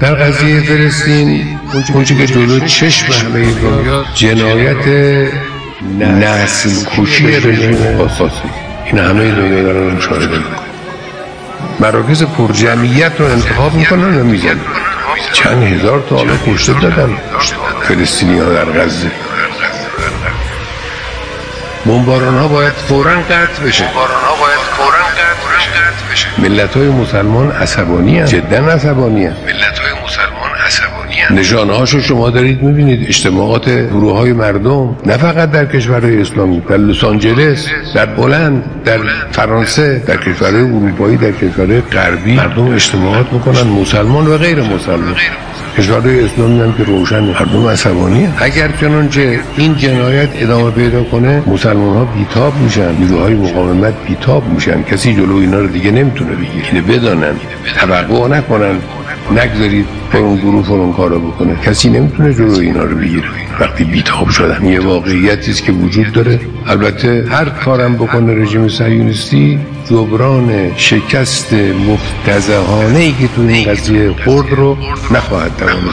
در قضیه فلسطین اونچه که جلو چشم همه دنیا جنایت نسل کشی رژیم آساسی این همه دنیا دارن مشاهده می‌کنن مراکز پرجمعیت رو انتخاب می‌کنن و می‌زنن؟ چند هزار تا حالا کشته دادن فلسطینی ها در غزه. بمباران ها باید فورا قطع بشه. ملت های مسلمان عصبانی هم. جدا عصبانی هم. ملت های مسلمان عصبانی هم. نشانه هاشو شما دارید می‌بینید اجتماعات گروه های مردم نه فقط در کشورهای اسلامی در لس آنجلس در بلند در فرانسه در کشورهای اروپایی در کشورهای غربی مردم اجتماعات می‌کنن مسلمان و غیر مسلمان کشورهای اسلامی هم که روشن مردم عصبانی اگر چنانچه این جنایت ادامه پیدا کنه مسلمان ها بیتاب میشن. نیروهای مقاومت بیتاب میشن. کسی جلو اینا رو دیگه نمی‌تونه بگیره. اینو بدانن. توقع نکنن. نگذارید فلان گروه فلان کارو بکنه. کسی نمی‌تونه جلو اینا رو بگیره. وقتی بیتاب شدن یه واقعیتی که وجود داره. البته هر کارم بکنه رژیم صهیونیستی جبران شکست مفتزهانه ای که تو این قضیه خورد رو نخواهد دوام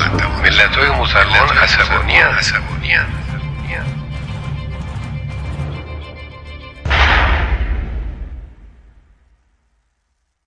ملت های مسلمان عصبانی.